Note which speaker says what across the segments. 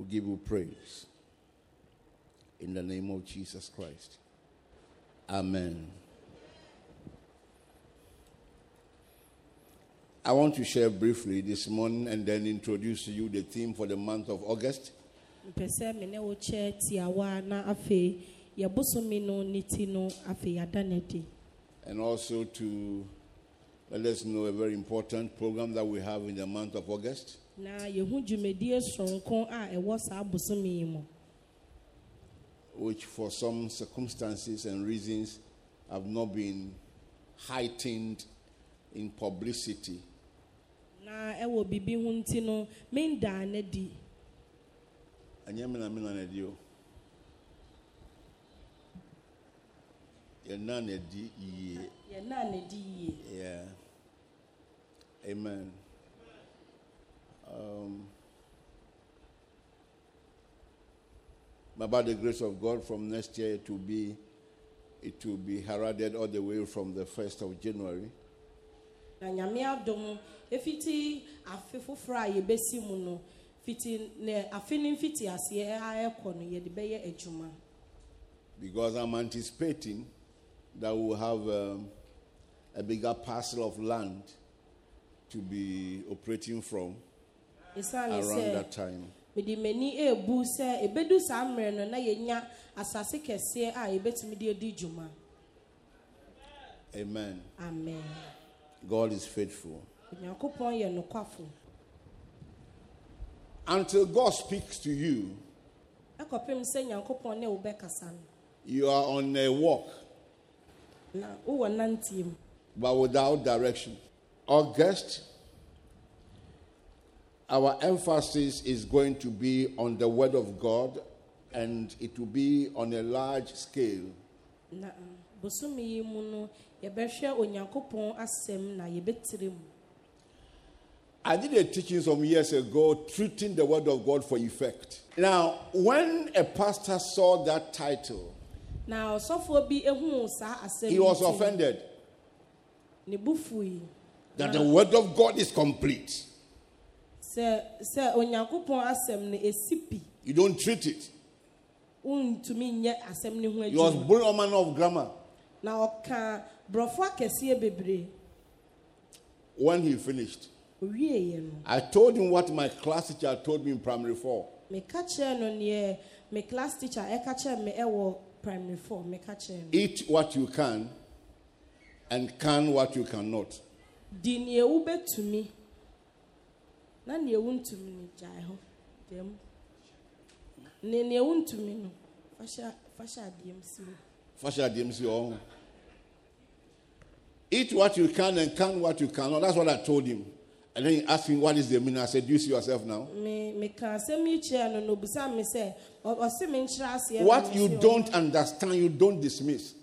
Speaker 1: We give you praise. In the name of Jesus Christ. Amen. I want to share briefly this morning and then introduce to you the theme for the month of August.
Speaker 2: mpɛ sɛ me ne wo kyɛ tiawa na afei yɛbosome no ne ti no afei yɛada no adi
Speaker 1: and also to let us know a very important program that we have in the month of August.
Speaker 2: Na yɛhu dwumadie soronko a ɛwɔ saa bosome yi mu
Speaker 1: which for some circumstances and reasons have not been heightened in publicity.
Speaker 2: na ɛwɔ biribi ho nti no mendaa no adi
Speaker 1: Ɛnyɛ me na me na na di o. Yɛna na di yie.
Speaker 2: yɛnaa no adi yie
Speaker 1: Yeah. Amen. Um, but by the grace of God, from next year it will be it will be heralded all the way from the first of January.
Speaker 2: na nyame adom ɛfiti afe foforɔ a yɛbɛsi mu no fiti ne afe no mfiti aseɛ a ɛkɔ no yɛde bɛyɛ adwuma
Speaker 1: because I'm anticipating that we'll have um, a bigger parcel of land to be operating from around that time.
Speaker 2: mede m'ani ebu sɛ ebedu saa mmerɛ no na yɛnya asase kɛseɛ a yɛbɛtumi de dwuma
Speaker 1: Amen.
Speaker 2: amen
Speaker 1: God is faithful.
Speaker 2: onyankopɔn yɛ nokwafo
Speaker 1: Until God speaks to you,
Speaker 2: ɛkɔpem sɛ nyankopɔn ne wo bɛkasa no
Speaker 1: you are on a walk,
Speaker 2: na wowɔ nanteɛ mu
Speaker 1: but without direction. August, our emphasis is going to be on the Word of God, and it will be on a large scale.
Speaker 2: na uh, bosome yi mu no yɛbɛhwɛ onyankopɔn asɛm na yɛbɛtire mu
Speaker 1: I did a teaching some years ago, treating the word of God for effect. Now, when a pastor saw that title,
Speaker 2: na ɔsɔfoɔ bi ehuu saa asɛm
Speaker 1: he was offended
Speaker 2: ne bu fui
Speaker 1: that the word of God is complete.
Speaker 2: sɛ sɛ onyankopɔn asɛm no esi pi
Speaker 1: You don't treat it.
Speaker 2: wontumi nyɛ asɛm no ho
Speaker 1: was born all manner of grammar.
Speaker 2: na ɔka borɔfo akɛseɛ bebree
Speaker 1: When he finished, I told him what my class teacher told me in primary four.
Speaker 2: meka kyerɛ no neɛ me class teacher ɛka kyerɛ me ɛwɔ primary four meka kyerɛ no
Speaker 1: Eat what you can and can what you cannot.
Speaker 2: di neɛ wobɛtumi na neɛ wontumi no gyae hɔ dam ne neɛ wontumi no fahyɛ fahyɛ adeɛ si mu
Speaker 1: Fasha DMC, oh. Eat what you can and can what you cannot. That's what I told him. And then he asked me, What is the meaning? I said, Do you see yourself now?
Speaker 2: me meka asɛm yi kyerɛ no na obisa me sɛ ɔ- ɔse me nkyerɛ aseɛ na
Speaker 1: What you don't understand, you don't dismiss.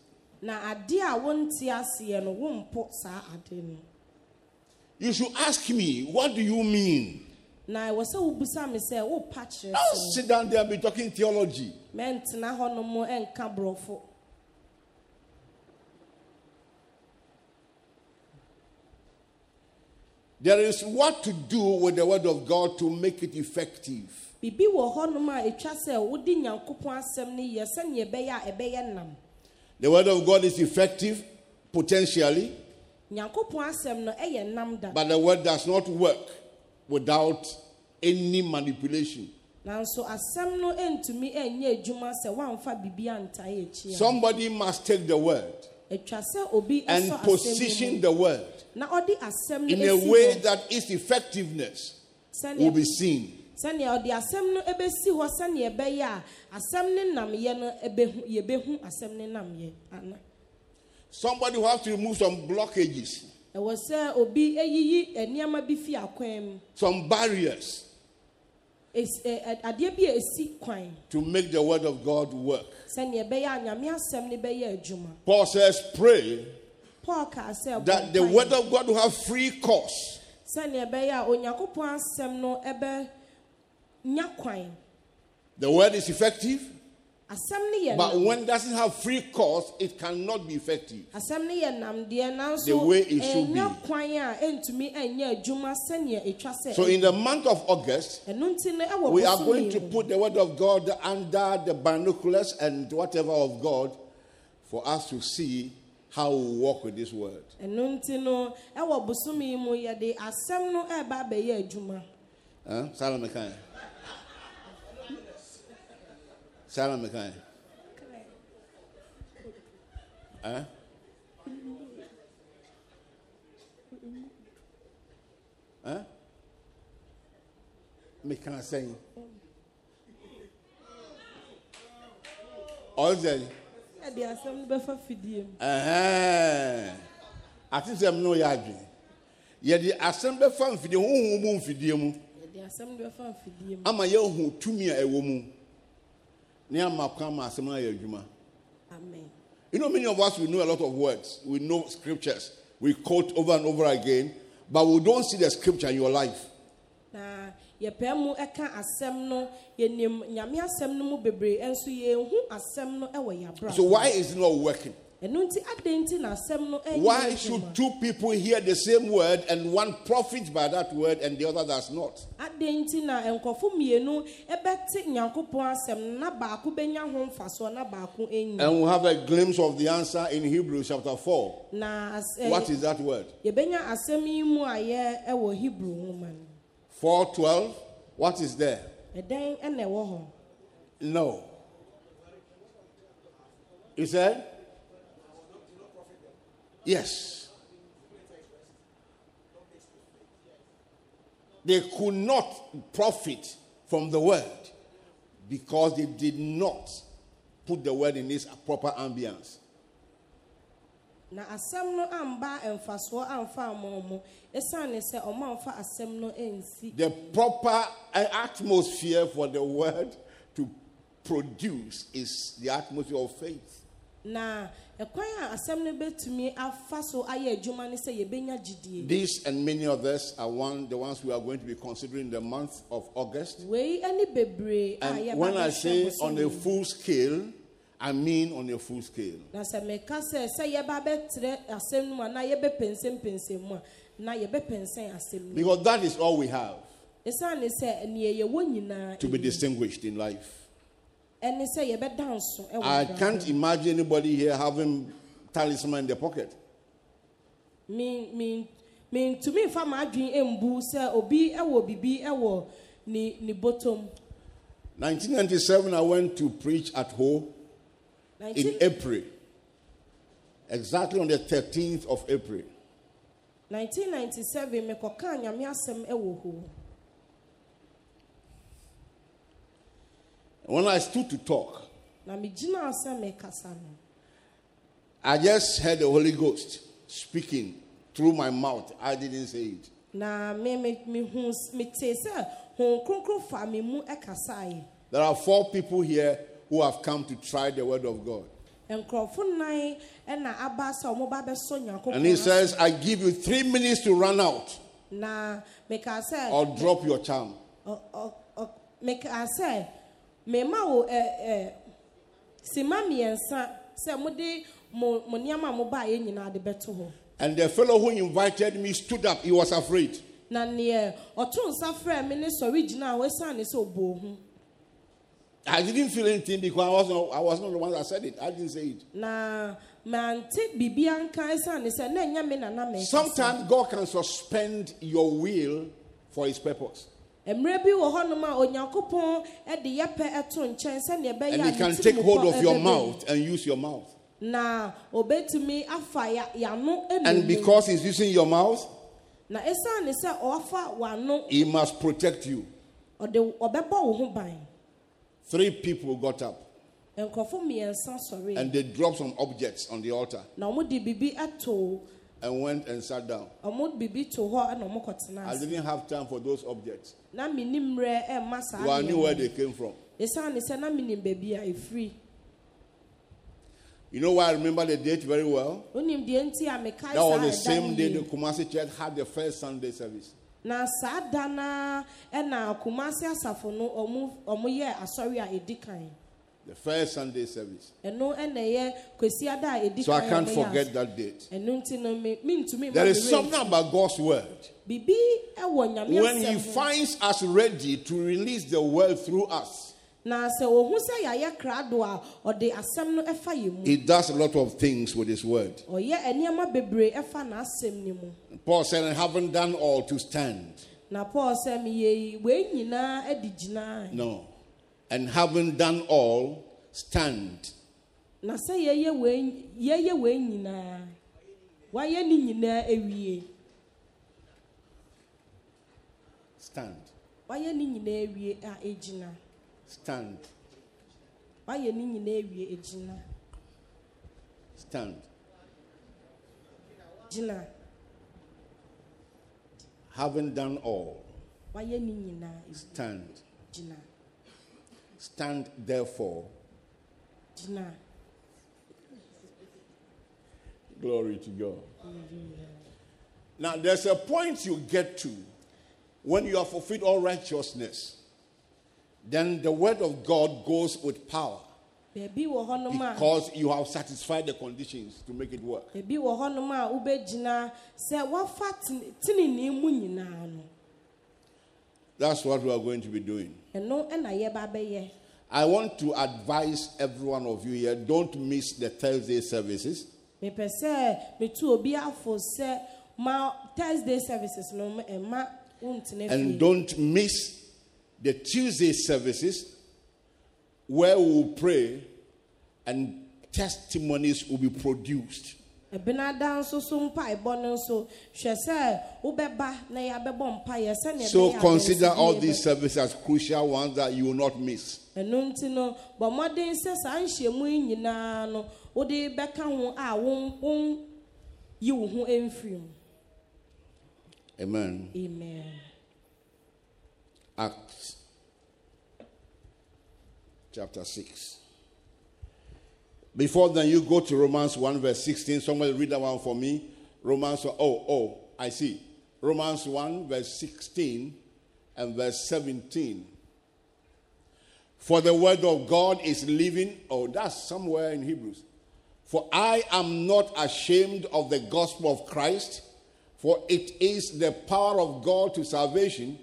Speaker 1: You should ask me, What do you mean?
Speaker 2: na ɛwɔ sɛ wobusa me sɛ wopa kyerɛ
Speaker 1: Don't sit down there and be talking theology.
Speaker 2: mɛntena hɔ no mu ɛnka borɔfo
Speaker 1: There is what to do with the word of God to make it effective.
Speaker 2: biribi wɔ hɔnom a ɛtwa sɛ wode nyankopɔn asɛm no yɛ sɛneɛ ɛbɛyɛ a ɛbɛyɛ nam
Speaker 1: The word of God is effective potentially,
Speaker 2: nyankopɔn asɛm no ɛyɛ nam da
Speaker 1: but the word does not work without any manipulation.
Speaker 2: nanso asɛm no ɛntumi ɛnyɛ adwuma sɛ woamfa biribi antae a
Speaker 1: Somebody must take the word
Speaker 2: ɛtwa sɛ obi
Speaker 1: and position the word
Speaker 2: mu na ɔde asɛm no
Speaker 1: in a way that its effectiveness will be seen. Somebody will have to remove some blockages,
Speaker 2: ɛwɔ sɛ obi ɛyiyi nneɛma bi fi akwan mu.
Speaker 1: Some barriers
Speaker 2: Esi- ɛ- ɛ- adeɛ bi a ɛsi kwan.
Speaker 1: to make the word of God work.
Speaker 2: sɛneɛ ɛbɛyɛ a nyame asɛm no bɛyɛ adwuma.
Speaker 1: Paul says, Pray
Speaker 2: paul kaa sɛ
Speaker 1: that the word of God will have free course.
Speaker 2: sɛneɛ ɛbɛyɛ a onyankopɔn asɛm no ɛbɛnya kwan.
Speaker 1: The word is effective,
Speaker 2: asɛm no yɛ
Speaker 1: But when it doesn't have free course, it cannot be effective.
Speaker 2: asɛm no yɛ namdeɛ
Speaker 1: The way it should
Speaker 2: eh,
Speaker 1: be.
Speaker 2: kwan a ɛntumi ɛnyɛ adwuma sɛnea ɛtwa sɛ
Speaker 1: So in the month of August,
Speaker 2: ɛno nti no ɛwɔ
Speaker 1: we are going to put the word of God under the binoculars and whatever of God for us to see how we walk with this word.
Speaker 2: ɛno nti no
Speaker 1: Mekai. Sarah Mekai. Huh? Huh? Mekan saying. Ɔzɛ.
Speaker 2: yɛde asɛm no bɛfa fidie mu.
Speaker 1: Ati sɛ mu n'oyɛ adwene. Yɛde asɛm bɛfa mfidie huhu mu mfidie mu.
Speaker 2: yɛde asɛm no bɛfa fidie mu
Speaker 1: ama yɛhu tumi a ɛwɔ mu you know many of us we know a lot of words. We know scriptures. We quote over and over again. But we don't see the scripture in your life.
Speaker 2: Na yɛpɛ mu ɛka asɛm no yɛnim nyame asɛm no mu bebree nso yɛnhu asɛm no ɛwɔ yɛabra
Speaker 1: so why is it not working
Speaker 2: ɛno nti adɛn nti na asɛm no ɛnyɛ
Speaker 1: why should two people hear the same word and one profits by that word and the other does not?
Speaker 2: Adɛn nti na nkɔfo mmienu ɛbɛte nyankopɔn asɛm na baako bɛnya ho mfasoɔ na baako ɛnyi
Speaker 1: and we have a glimpse of the answer in hebrews chapter 4
Speaker 2: na as- eh,
Speaker 1: what is that word?
Speaker 2: yɛbɛnya asɛm yi mu ayɛ ɛwɔ hebrew nwoma
Speaker 1: 412 what is there?
Speaker 2: Ɛdɛn ɛna ɛwɔ hɔ.
Speaker 1: No. He said Yes. They could not profit from the word because they did not put the word in its proper ambience.
Speaker 2: na asɛm no amba mfasoɔ amfa ɛsiane sɛ ɔmo amfa asɛm no
Speaker 1: The proper uh, atmosphere for the word to produce is the atmosphere of faith.
Speaker 2: Na ɛkwan a asɛm no bɛtumi afa so ayɛ adwuma ne sɛ yɛbɛnya gyidie
Speaker 1: These and many others are one the ones we are going to be considering in the month of August.
Speaker 2: wei ne bebree a
Speaker 1: And when I say on a full scale, I mean on a full scale.
Speaker 2: na sɛ meka sɛ sɛ yɛba bɛtrɛ asɛm no mu a na yɛbɛpɛnsɛmpɛnsɛm mu a na yɛbɛpɛnsɛn asɛm no
Speaker 1: Because that is all we have
Speaker 2: ɛsiane sɛ neɛ yɛwɔ nyinaa
Speaker 1: to be distinguished in life.
Speaker 2: Eh,
Speaker 1: I can't imagine anybody here having talisman in their pocket.
Speaker 2: Me- me- mentumi mfa m'adwene mbu sɛ obi eh, ɛwɔ biribi ɛwɔ eh, ne ne bɔtɔm
Speaker 1: 1997, I went to preach at Ho in April, exactly on the 13th of April.
Speaker 2: 1997 mekɔkaa nyame asɛm ɛwɔ hɔ
Speaker 1: When I stood to talk,
Speaker 2: na megyinaa sɛ mekasa no
Speaker 1: I just heard the Holy Ghost speaking through my mouth. I didn't say it. There are four people here who have come to try the word of God.
Speaker 2: nkurɔfo nan ɛna aba sɛ ɔmo ba bɛsɔ nyankopɔn
Speaker 1: And he says, I give you three minutes to run out
Speaker 2: na mekaa sɛ
Speaker 1: or drop your charm.
Speaker 2: Mema wo ɛ ɛ sima mmiɛnsa sɛ mode mo mo nneɛma a mobaeɛ nyinaa de bɛto hɔ
Speaker 1: And the fellow who invited me stood up. He was afraid.
Speaker 2: na neɛ nsa frɛ ne sɔre gyina a wɔasiane sɛ ɔbɔ ho
Speaker 1: I didn't feel anything because I was not, I was not the one that said it. I didn't say it.
Speaker 2: na mante biribia nka asiane sɛ na me na na mekasa
Speaker 1: Sometimes God can suspend your will for his purpose.
Speaker 2: Mmerɛ bi wɔ hɔnom a onyankopɔn de yɛpɛ ɛto nkyɛn sɛnea ɛbɛyɛ
Speaker 1: And he can take hold of your mouth and use your mouth.
Speaker 2: na obetumi afa ya yano enu
Speaker 1: And because he's using your mouth,
Speaker 2: na esiane sɛ ɔfa wano
Speaker 1: he must protect you.
Speaker 2: ɔde ɔbɛbɔ wo ho ban.
Speaker 1: Three people got up.
Speaker 2: Nkurɔfo mmiɛnsa sɔre
Speaker 1: and they dropped some objects on the altar
Speaker 2: na wɔn de bibi ɛto
Speaker 1: and went and sat down.
Speaker 2: wɔn de bibi to hɔ ɛna wɔn kɔtena
Speaker 1: I didn't have time for those objects.
Speaker 2: na mi ni mmerɛ ɛmma saa
Speaker 1: Well, I knew where they came from.
Speaker 2: esiane sɛ na mi nim baabi a efiri
Speaker 1: You know why I remember the date very well?
Speaker 2: onim deɛ nti a mekae
Speaker 1: That was the same day the Kumasi Church had the first Sunday service.
Speaker 2: na saa da na ɛna kumase asafo no ɔmo ɔmo yɛ asɔre a edi kan
Speaker 1: The first Sunday service.
Speaker 2: ɛno ɛna ɛyɛ kwasi ada a ɛdi
Speaker 1: So I can't forget that date.
Speaker 2: ɛno nti no me mentumi
Speaker 1: There is
Speaker 2: me
Speaker 1: something about God's word.
Speaker 2: biribi ɛwɔ nyame
Speaker 1: When He finds us ready to release the word through us,
Speaker 2: na sɛ ohu sɛ yɛayɛ krado a ɔde asɛm no ɛfa
Speaker 1: He does a lot of things with His word.
Speaker 2: ɔyɛ nneɛma bebree ɛfa n'asɛm no mu
Speaker 1: Paul said, I haven't done all to stand.
Speaker 2: na paul sɛ meyɛ yi wei nyinaa
Speaker 1: No. And haven't done all, stand.
Speaker 2: na sɛ yɛyɛ wei yɛyɛ wei nyinaa wayɛ ne nyinaa awie
Speaker 1: Stand.
Speaker 2: wayɛ ne nyinaa awie a ɛgyina
Speaker 1: Stand.
Speaker 2: wayɛ ne nyinaa awie ɛgyina
Speaker 1: Stand.
Speaker 2: gyina
Speaker 1: Haven't done all,
Speaker 2: wayɛ ne nyinaa
Speaker 1: stand.
Speaker 2: gyina
Speaker 1: Stand therefore.
Speaker 2: gyina
Speaker 1: Glory to God. Now, there's a point you get to when you have fulfilled all righteousness. Then the word of God goes with power
Speaker 2: baabi wɔ hɔnom a
Speaker 1: because you have satisfied the conditions to make it work. That's what we are going to be doing.
Speaker 2: ɛno ɛna yɛba bɛyɛ
Speaker 1: I want to advise every one of you here don't miss the Thursday services.
Speaker 2: mepɛ sɛ metu obi afo sɛ ma thursday services no ma- ɛma wontena
Speaker 1: And don't miss the Tuesday services where we will pray and testimonies will be produced.
Speaker 2: So mpaebɔ no nso hwɛ sɛ wobɛba na yɛabɛbɔ mpaeɛ sɛnea
Speaker 1: So
Speaker 2: ɛbɛyɛ a
Speaker 1: consider all these services as crucial ones that you will not miss.
Speaker 2: ɛno nti no bɔ mmɔden sɛ saa nhyiamu yi nyinaa no wode bɛka ho a won won yi wo ho mfiri mu
Speaker 1: Amen.
Speaker 2: amen
Speaker 1: Acts chapter 6. Before then, you go to Romans 1, verse 16. Somebody read that one for me. Romans 1. Oh, oh, I see. Romans 1, verse 16 and verse 17. For the word of God is living. Oh, that's somewhere in Hebrews. For I am not ashamed of the gospel of Christ, for it is the power of God to salvation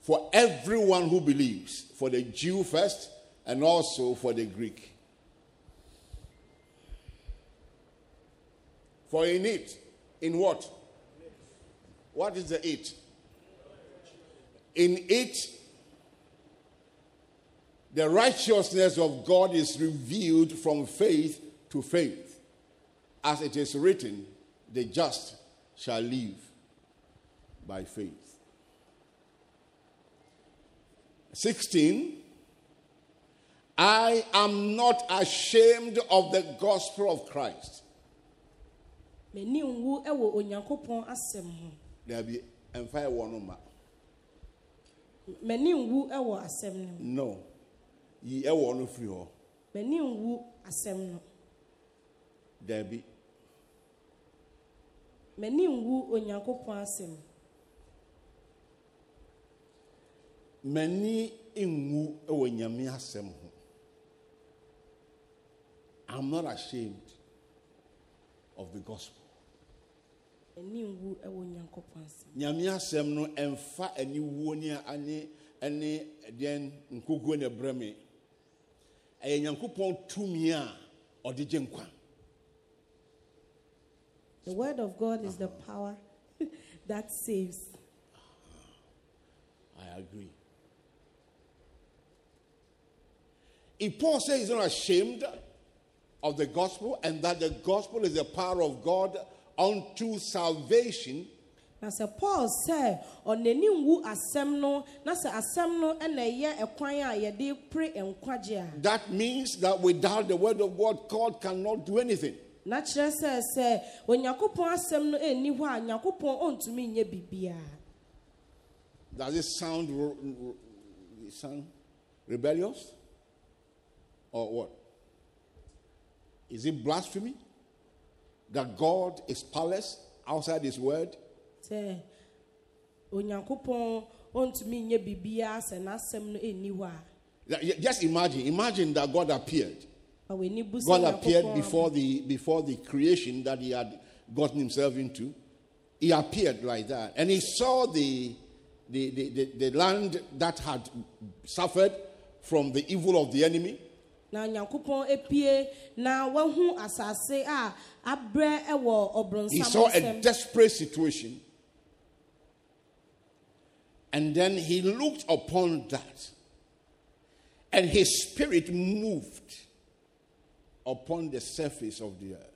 Speaker 1: for everyone who believes, for the Jew first, and also for the Greek. For in it, in what? What is the it? In it, the righteousness of God is revealed from faith to faith. As it is written, the just shall live by faith. 16 I am not ashamed of the gospel of Christ.
Speaker 2: M'ani nwu wɔ onyankopɔn asɛm ho
Speaker 1: be and fire one ma.
Speaker 2: m'ani nwu wɔ asɛm no mu
Speaker 1: No. Ye e one free ho.
Speaker 2: m'ani nwu asɛm no
Speaker 1: be
Speaker 2: m'ani nwu onyankopɔn asɛm
Speaker 1: mani nwu wɔ nyame asɛm ho. I'm not ashamed of the gospel.
Speaker 2: m'ani nwu wɔ onyankopɔn asɛm
Speaker 1: nyame asɛm no ɛmfa aniwuo ne ane ne deɛn nkoguo ne brɛ me. Ɛyɛ nyankopɔn tumi a ɔde gye nkwa.
Speaker 2: The word of god is the power that saves.
Speaker 1: Ah, I agree. If Paul says he's not ashamed of the gospel and that the gospel is the power of God unto salvation,
Speaker 2: na sɛ paul sɛ ɔn'ani nwu asɛm no na sɛ asɛm no ɛna ɛyɛ ɛkwan a yɛde pere nkwagye a
Speaker 1: that means that without the word of God, God cannot do anything.
Speaker 2: na kyerɛ sɛ sɛ onyankopɔn asɛm no ɛnni hɔ a nyankopɔn ɔntumi nyɛ biribiara
Speaker 1: Does it sound, ro- sound rebellious? Or what? Is it blasphemy? That God is powerless outside His word?
Speaker 2: sɛ onyankopɔn ɔntumi nyɛ biribiara sɛ n'asɛm no ɛnni hɔ a
Speaker 1: That- Just imagine, imagine that God appeared.
Speaker 2: ma w'ani bu sɛ
Speaker 1: God appeared before the before the creation that he had gotten himself into. He appeared like that, and he saw the the, the, the, the land that had suffered from the evil of the enemy.
Speaker 2: Na nyankopɔn epie na wahu asase a abrɛ ɛwɔ
Speaker 1: He saw a desperate situation. And then he looked upon that. And his spirit moved upon the surface of the earth.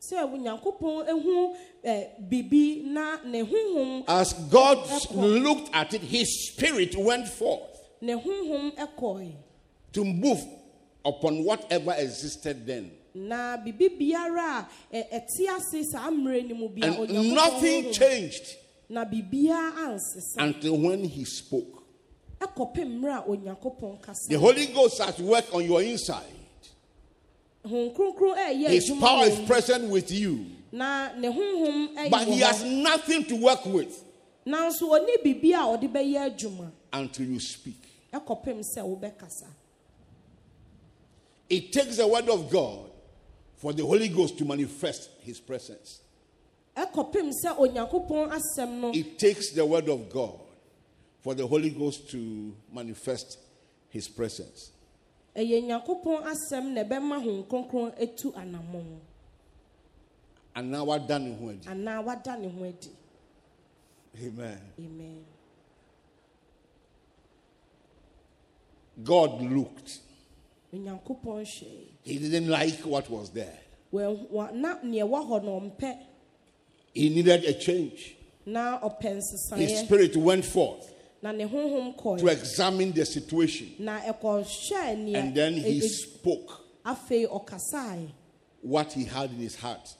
Speaker 2: sɛ nyankopɔn ehu ɛ bibi na ne honhom
Speaker 1: As God looked at it, his spirit went forth
Speaker 2: ne honhom ɛkɔɛ
Speaker 1: to move upon whatever existed then.
Speaker 2: na bibi biara a ɛ ɛte ase saa mmerɛ no mu bia
Speaker 1: And nothing changed
Speaker 2: na biribiara ansesa
Speaker 1: until when he spoke.
Speaker 2: ɛkɔpem mmerɛ a onyankopɔn kasa
Speaker 1: The Holy Ghost has worked on your inside.
Speaker 2: hon kronkron ɛyɛ
Speaker 1: His power is present with you.
Speaker 2: na ne honhom ɛyɛ
Speaker 1: But he has nothing to work with
Speaker 2: nanso ɔne biribi a ɔde bɛyɛ adwuma
Speaker 1: until you speak.
Speaker 2: Ɛkɔpem sɛ wobɛkasa
Speaker 1: It takes the word of God for the Holy Ghost to manifest his presence.
Speaker 2: ɛkɔpem sɛ onyankopɔn asɛm no
Speaker 1: It takes the word of God for the Holy Ghost to manifest his presence.
Speaker 2: ɛyɛ nyankopɔn asɛm na ɛbɛma hon kronkron etu anammɔn
Speaker 1: And now what done in Huedi.
Speaker 2: anaa wada ne ho adi
Speaker 1: Amen.
Speaker 2: amen
Speaker 1: God looked. He didn't like what was there.
Speaker 2: Wɔn- wɔn- na neɛ ɛwɔ hɔ no ɔmpɛ
Speaker 1: He needed a change. His spirit went forth
Speaker 2: na ne honhom
Speaker 1: to examine the situation.
Speaker 2: na ɛkɔhwɛɛ neɛ
Speaker 1: And then he spoke what he had in his heart.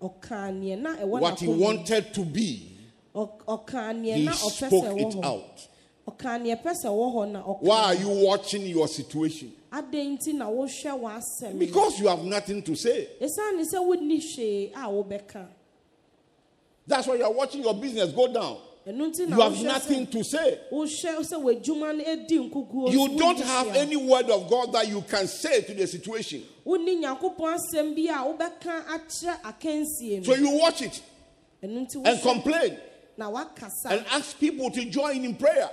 Speaker 2: ɔkaa neɛ na ɛwɔ
Speaker 1: What he wanted to be,
Speaker 2: Ɔ- ɔkaa neɛ
Speaker 1: he
Speaker 2: na ɔpɛ sɛ
Speaker 1: spoke it out.
Speaker 2: ɔkaa neɛ pɛ sɛ ɛwɔ hɔ na ɔkaa
Speaker 1: Why are you watching your situation?
Speaker 2: Adɛn nti na wohwɛ w'asɛm no?
Speaker 1: Because you have nothing to say.
Speaker 2: ɛsiane sɛ wonni hwee a wobɛka
Speaker 1: That's why you are watching your business go down.
Speaker 2: ɛno nti na
Speaker 1: You have nothing to say.
Speaker 2: wohwɛ sɛ w'adwuma no adi nkukuo so
Speaker 1: You don't have any word of God that you can say to the situation.
Speaker 2: wonni nyankopɔn asɛm bi a wobɛka akyerɛ akansie
Speaker 1: So you watch it and complain and ask people to join in prayer.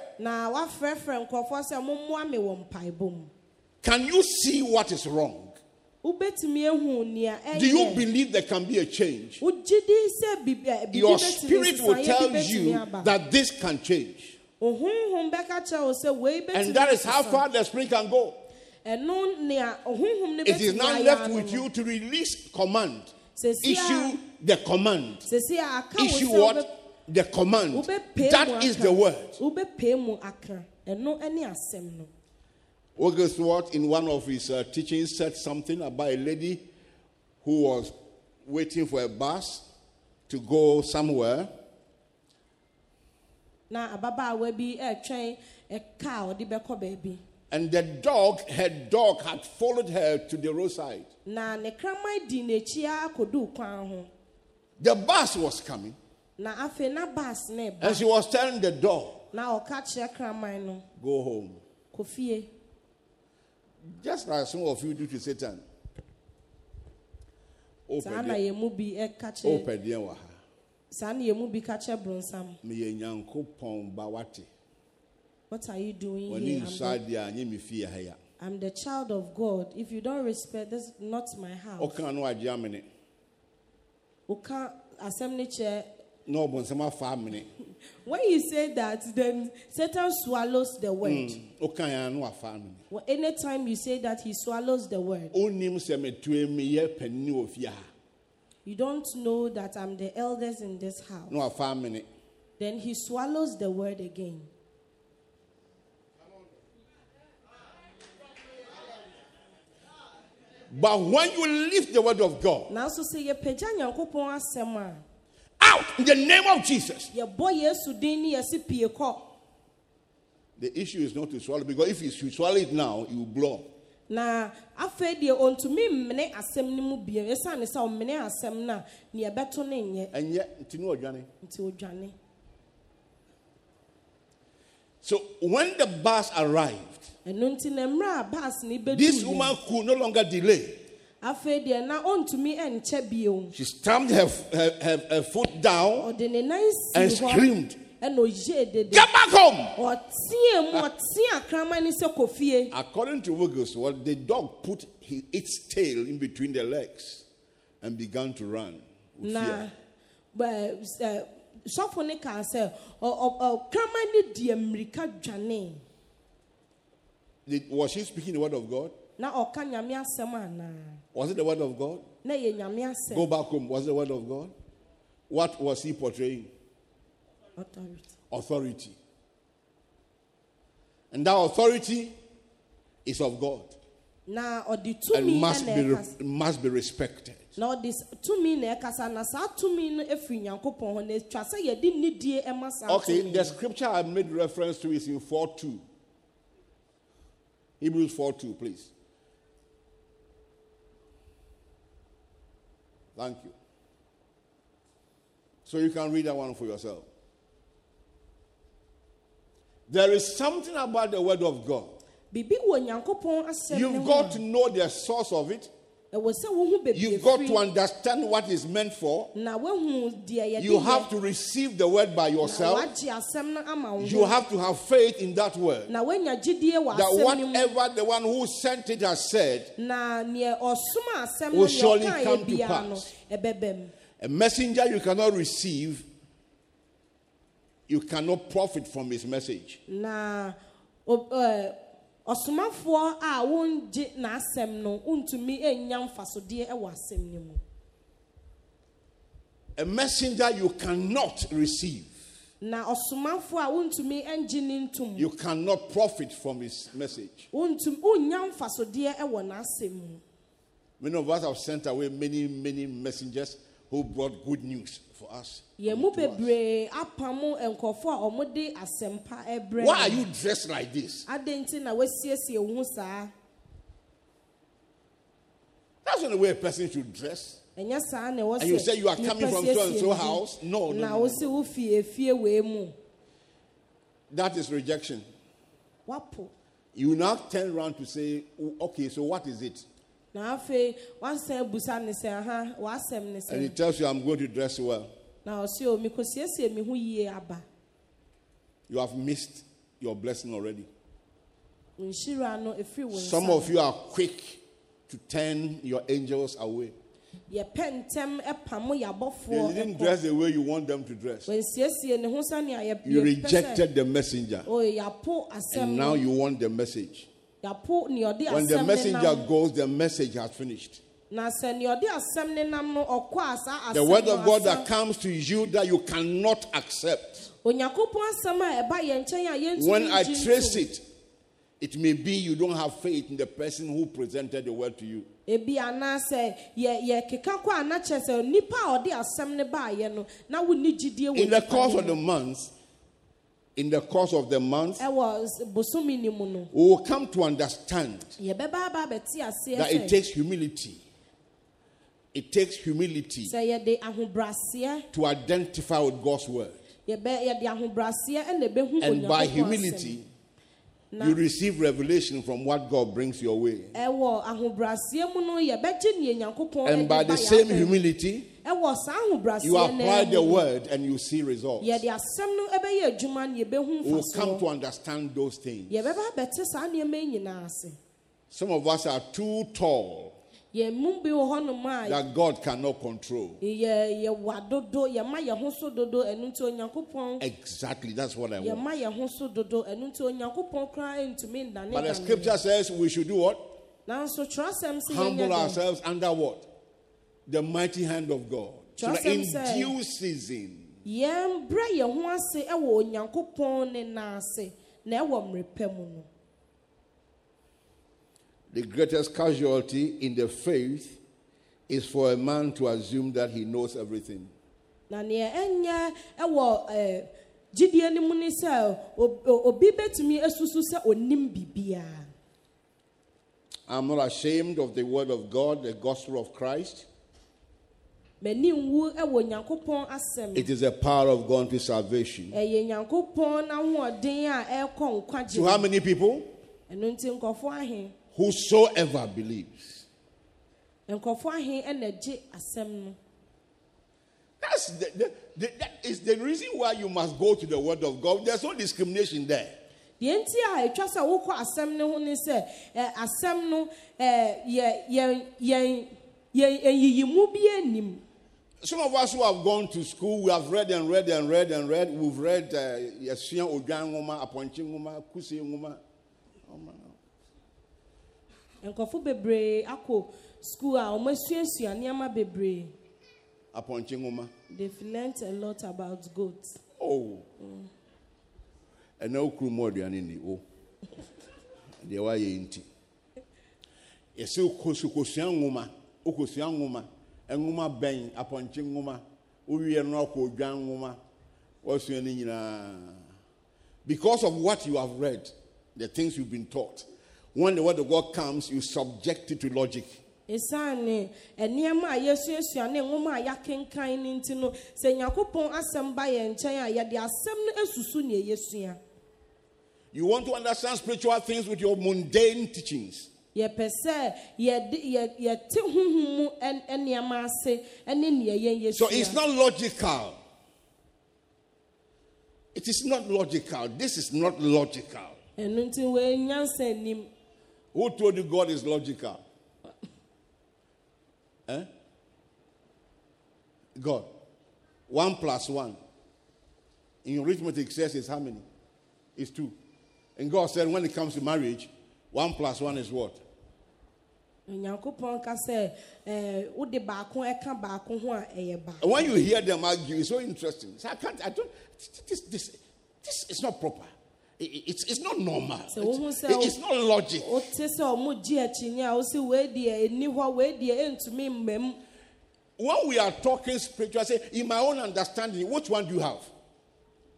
Speaker 1: Can you see what is wrong?
Speaker 2: wobɛtumi ahu nea
Speaker 1: Do you believe there can be a change?
Speaker 2: wogye di sɛ bibi ɛ, bibi
Speaker 1: Your spirit will tell you that this can change.
Speaker 2: wo honhom bɛka kyerɛ wo sɛ wei bɛtumi
Speaker 1: And that is how far the spirit can go.
Speaker 2: ɛno nea honhom no
Speaker 1: It is now left with you to release command. Issue the command.
Speaker 2: sɛsi a aka wo
Speaker 1: Issue what? The command. That is the word.
Speaker 2: Wobɛpee mu aka ɛno ne asɛm no
Speaker 1: Wigglesworth, in one of his uh, teachings, said something about a lady who was waiting for a bus to go somewhere.
Speaker 2: na ababaawa bi ɛretwɛn ɛka a ɔde bɛkɔ baabi
Speaker 1: And the dog, her dog, had followed her to the roadside.
Speaker 2: na ne kraman di n'akyi akɔdu kwan ho
Speaker 1: The bus was coming,
Speaker 2: na afei na baas na
Speaker 1: and she was telling the dog,
Speaker 2: na ɔka kyerɛ kraman no
Speaker 1: Go home.
Speaker 2: fie
Speaker 1: Just like some of you do to Satan.
Speaker 2: saa na
Speaker 1: Open
Speaker 2: yɛn mu bi ɛka kyerɛ
Speaker 1: the
Speaker 2: saa na yɛn mu bi ka kyerɛ bronsam
Speaker 1: Me nyankopɔn ba wate.
Speaker 2: what are you doing
Speaker 1: When
Speaker 2: here I'm the,
Speaker 1: side there, nye me ha ya.
Speaker 2: I'm the child of God if you don't respect this is not my house
Speaker 1: Ɔka no agye amene.
Speaker 2: ɔka asɛm ne
Speaker 1: ɔbɔnsɛm afa amene.
Speaker 2: when you say that then Satan swallows the word
Speaker 1: Ɔka ya no afa amene.
Speaker 2: Well, anytime you say that he swallows the word
Speaker 1: Onim sɛ metue meyɛ panyin wɔ fie ha.
Speaker 2: you don't know that I'm the eldest in this house
Speaker 1: Na wafa amene.
Speaker 2: then he swallows the word again
Speaker 1: But when you lift the word of God out in the name of Jesus,
Speaker 2: yɛbɔ yesu din ne yɛsi pie kɔ
Speaker 1: the issue is not to swallow because if you swallow it now, you will blow.
Speaker 2: na afei deɛ ɔntumi mmene asɛm no mu bio ɛsiane sɛ ɔmmene asɛm no a neɛ ɛbɛto ne nyɛ
Speaker 1: Ɛnyɛ nti ne ɔdwane.
Speaker 2: nti ɔdwane
Speaker 1: So when the bus arrived,
Speaker 2: ɛno nti na mmerɛ a baas ne
Speaker 1: This woman could no longer delay.
Speaker 2: Afei deɛ na ɔntumi ɛnkyɛ bio
Speaker 1: She stamped her, her, her, her foot down and screamed,
Speaker 2: ɛna ogyee dede
Speaker 1: Get back home!
Speaker 2: ɔteɛ mu ɔteɛ akraman ne sɛ kɔfie
Speaker 1: According to Wigglesworth, the dog put hi- its tail in between the legs and began to run. with fear.
Speaker 2: ɛ eh, sɔfo ne kaa sɛ ɔkraman ne deɛ mmirika dwane
Speaker 1: was she speaking the word of God?
Speaker 2: Na ɔka nyame asɛm
Speaker 1: Was it the word of God? Go back home. Was it the word of God? What was he portraying?
Speaker 2: authority
Speaker 1: Authority. And that authority is of God
Speaker 2: ɔde
Speaker 1: and must be, re- must be respected.
Speaker 2: na ɔde s- tumi na ɛkasa na saa tumi no efiri nyankopɔn hɔ na etwa sɛ yɛde nidie ɛma saa
Speaker 1: Okay,
Speaker 2: tumi
Speaker 1: the scripture I made reference to is in 4 2. Hebrews 4 2, please. Thank you. So you can read that one for yourself. There is something about the word of God.
Speaker 2: bibi wɔ nyankopɔn asɛm ne
Speaker 1: You've got to know the source of it.
Speaker 2: Ɛwɔ sɛ wohu bebree
Speaker 1: You've got to understand what is meant for. You have to receive the word by yourself.
Speaker 2: wagye asɛm no ama wo
Speaker 1: You have to have faith in that word.
Speaker 2: na woanya gyidie wɔ
Speaker 1: That
Speaker 2: asɛm no mu
Speaker 1: whatever the one who sent it has said,
Speaker 2: na neɛ ɔsom asɛm no
Speaker 1: Will surely come to pass. a messenger you cannot receive, you cannot profit from his message.
Speaker 2: Na o- ɛɛ, ɔsomafoɔ a wongye n'asɛm no mfasodeɛ ɛwɔ asɛm no mu.
Speaker 1: A messenger you cannot receive,
Speaker 2: na ɔsomafoɔ a wontumi ɛngye ne ntom
Speaker 1: you cannot profit from his message.
Speaker 2: wontum wonnya mfasodeɛ ɛwɔ n'asɛm mu.
Speaker 1: Many of us have sent away many, many messengers who brought good news for us.
Speaker 2: yɛn mu
Speaker 1: to us.
Speaker 2: bebree apam nkɔfoɔ a wɔde asɛmpa ɛbrɛ
Speaker 1: Why are you dressed like this?
Speaker 2: adɛn nti na wasiesie wo ho saa
Speaker 1: That's not the way a person should dress.
Speaker 2: ɛnyɛ saa na ɛwɔ
Speaker 1: And you say you are coming from so and so house? No, no, no, no.
Speaker 2: si wo fie fie wei mu
Speaker 1: That is rejection. You now turn around to say, "Oh, okay, so what is it?
Speaker 2: Na afei wasan busa ne sɛ aha wasɛm ne
Speaker 1: And he
Speaker 2: sɛ
Speaker 1: tells you, I'm going to dress well.
Speaker 2: na ɔsi o oh, mi ko siesie mi ho yie aba
Speaker 1: You have missed your blessing already.
Speaker 2: nhyira no efiri wo
Speaker 1: Some of you are quick to turn your angels away.
Speaker 2: ntɛm ɛpam
Speaker 1: They
Speaker 2: yabɔfoɔ
Speaker 1: didn't dress the way you want them to dress.
Speaker 2: wɔnsiesie ne ho sani a yɛ
Speaker 1: You
Speaker 2: yɛpɛ sɛ-
Speaker 1: rejected the messenger,
Speaker 2: o yapo asɛm
Speaker 1: and now
Speaker 2: no
Speaker 1: you want the message.
Speaker 2: Yapo nea ɔde
Speaker 1: When the messenger goes, the message has finished.
Speaker 2: na sɛ nea ɔde asɛm ne nam no ɔkɔ a saa
Speaker 1: The word of God that comes to you that you cannot accept.
Speaker 2: onyankopɔn asɛm a ɛba yɛn nkyɛn a yɛntumi
Speaker 1: When I trace it, it may be you don't have faith in the person who presented the word to you.
Speaker 2: ebi anaasɛ yɛ yɛ keka kɔ anakyɛ sɛ nipa a ɔde asɛm ne baayɛ no na wonni gyidie wɔ
Speaker 1: In the course of the
Speaker 2: mu.
Speaker 1: In the course of the month,
Speaker 2: ɛwɔ s- bosomi ni mu no
Speaker 1: we will come to understand
Speaker 2: yɛbɛba aba abɛte aseɛ
Speaker 1: that it takes humility. It takes humility
Speaker 2: sɛ yɛde ahobraseɛ
Speaker 1: to identify with God's word.
Speaker 2: yɛbɛ yɛde ahobraseɛ ɛna ɛbɛhu
Speaker 1: And by humility, you receive revelation from what God brings your way.
Speaker 2: ɛwɔ ahobraseɛ mu no yɛbɛgye nea nyankopɔn
Speaker 1: And by the same humility,
Speaker 2: ɛwɔ saa ahobraseɛ
Speaker 1: you apply the word and you see results.
Speaker 2: yɛde asɛm no ɛbɛyɛ adwuma no yɛbɛhu
Speaker 1: We will come to understand those things.
Speaker 2: yɛbɛba abɛte saa nneɛma yi nyinaa ase
Speaker 1: Some of us are too tall
Speaker 2: yɛn mu bi wɔ hɔnom a
Speaker 1: that God cannot control.
Speaker 2: yɛ yɛwa dodo yɛma yɛn ho so dodo ɛno nti onyankopɔn
Speaker 1: Exactly, that's what I want.
Speaker 2: yɛma yɛn ho so dodo ɛno nti onyankopɔn koraa ntumi ndane
Speaker 1: But the scripture says we should do what?
Speaker 2: nanso twerɛsɛm sɛ
Speaker 1: Humble ourselves under what? The mighty hand of God. So that in
Speaker 2: Trust him, sir.
Speaker 1: due season,
Speaker 2: yɛn brɛ yɛn ho ase ɛwɔ onyankopɔn ne nan ase na ɛwɔ mmerɛ pa no
Speaker 1: the greatest casualty in the faith is for a man to assume that he knows everything.
Speaker 2: na nea ɛnyɛ ɛwɔ ɛɛ gyidie no mu ne sɛ obi bɛtumi asusu sɛ onim biribiara
Speaker 1: I'm not ashamed of the word of God, the gospel of Christ.
Speaker 2: m'ani nwu ɛwɔ nyankopɔn asɛm
Speaker 1: It is a power of God to salvation.
Speaker 2: ɛyɛ nyankopɔn n'ahoɔden a ɛrekɔ nkwagye
Speaker 1: To how many people?
Speaker 2: ɛno nti nkɔfoɔ ahe
Speaker 1: whosoever believes.
Speaker 2: nkɔfoɔ ahe ɛna gye asɛm no
Speaker 1: That's the, the, the, that is the reason why you must go to the Word of God. There's no discrimination there.
Speaker 2: deɛ nti a atwa sɛ wokɔ asɛm no ho ne sɛ asɛm no yɛn eyiyimu bi anim
Speaker 1: Some of us who have gone to school, we have read and read and read and read. We've read uh, Yesua Odwan Ngoma, Aponchi Ngoma, Kusi Ngoma.
Speaker 2: nkɔfo bebree akɔ school a wɔn asuasua nneɛma bebree
Speaker 1: Aponchi Ngoma.
Speaker 2: they've learnt a lot about goats
Speaker 1: Oh. And now Krumo Aduane ni o. Deɛ wayɛ nti. Yɛsɛ wokɔsua nwoma, wokɔsua nwoma, nwoma bɛn, apɔnkye nwoma, wowie no akɔ odwan nwoma, wɔasua no nyinaa. Because of what you have read, the things you've been taught, when the word of God comes, you subject it to logic.
Speaker 2: nneɛma a yɛsuasua ne nwoma a yɛakenkan no nti no sɛ nyankopɔn asɛm ba yɛn nkyɛn a yɛde asɛm no asusu nea yɛsua
Speaker 1: You want to understand spiritual things with your mundane teachings.
Speaker 2: Yɛpɛ sɛ yɛte mu nneɛma ase ne yɛn
Speaker 1: So it's not logical. It is not logical. This is not logical.
Speaker 2: ɛno nti wɔanyansa anim
Speaker 1: Who told you God is logical? Eh? God. One plus one. In arithmetic says it's how many? It's two. And God said when it comes to marriage, one plus one is what?
Speaker 2: Onyankopɔn ka sɛ ɛɛ wode baako ɛka baako ho a ɛyɛ baako
Speaker 1: when you hear them argue, it's so interesting. So I can't, I don't, this, this, this is not proper. It- it- it's, it's not normal. It's,
Speaker 2: who say-
Speaker 1: it- it's not logic.
Speaker 2: wote sɛ ɔmo gye akyinnye a wosi wei deɛ ɛni hɔ wei deɛ ɛntumi mmam
Speaker 1: When we are talking spiritual, I say, in my own understanding, which one do you have?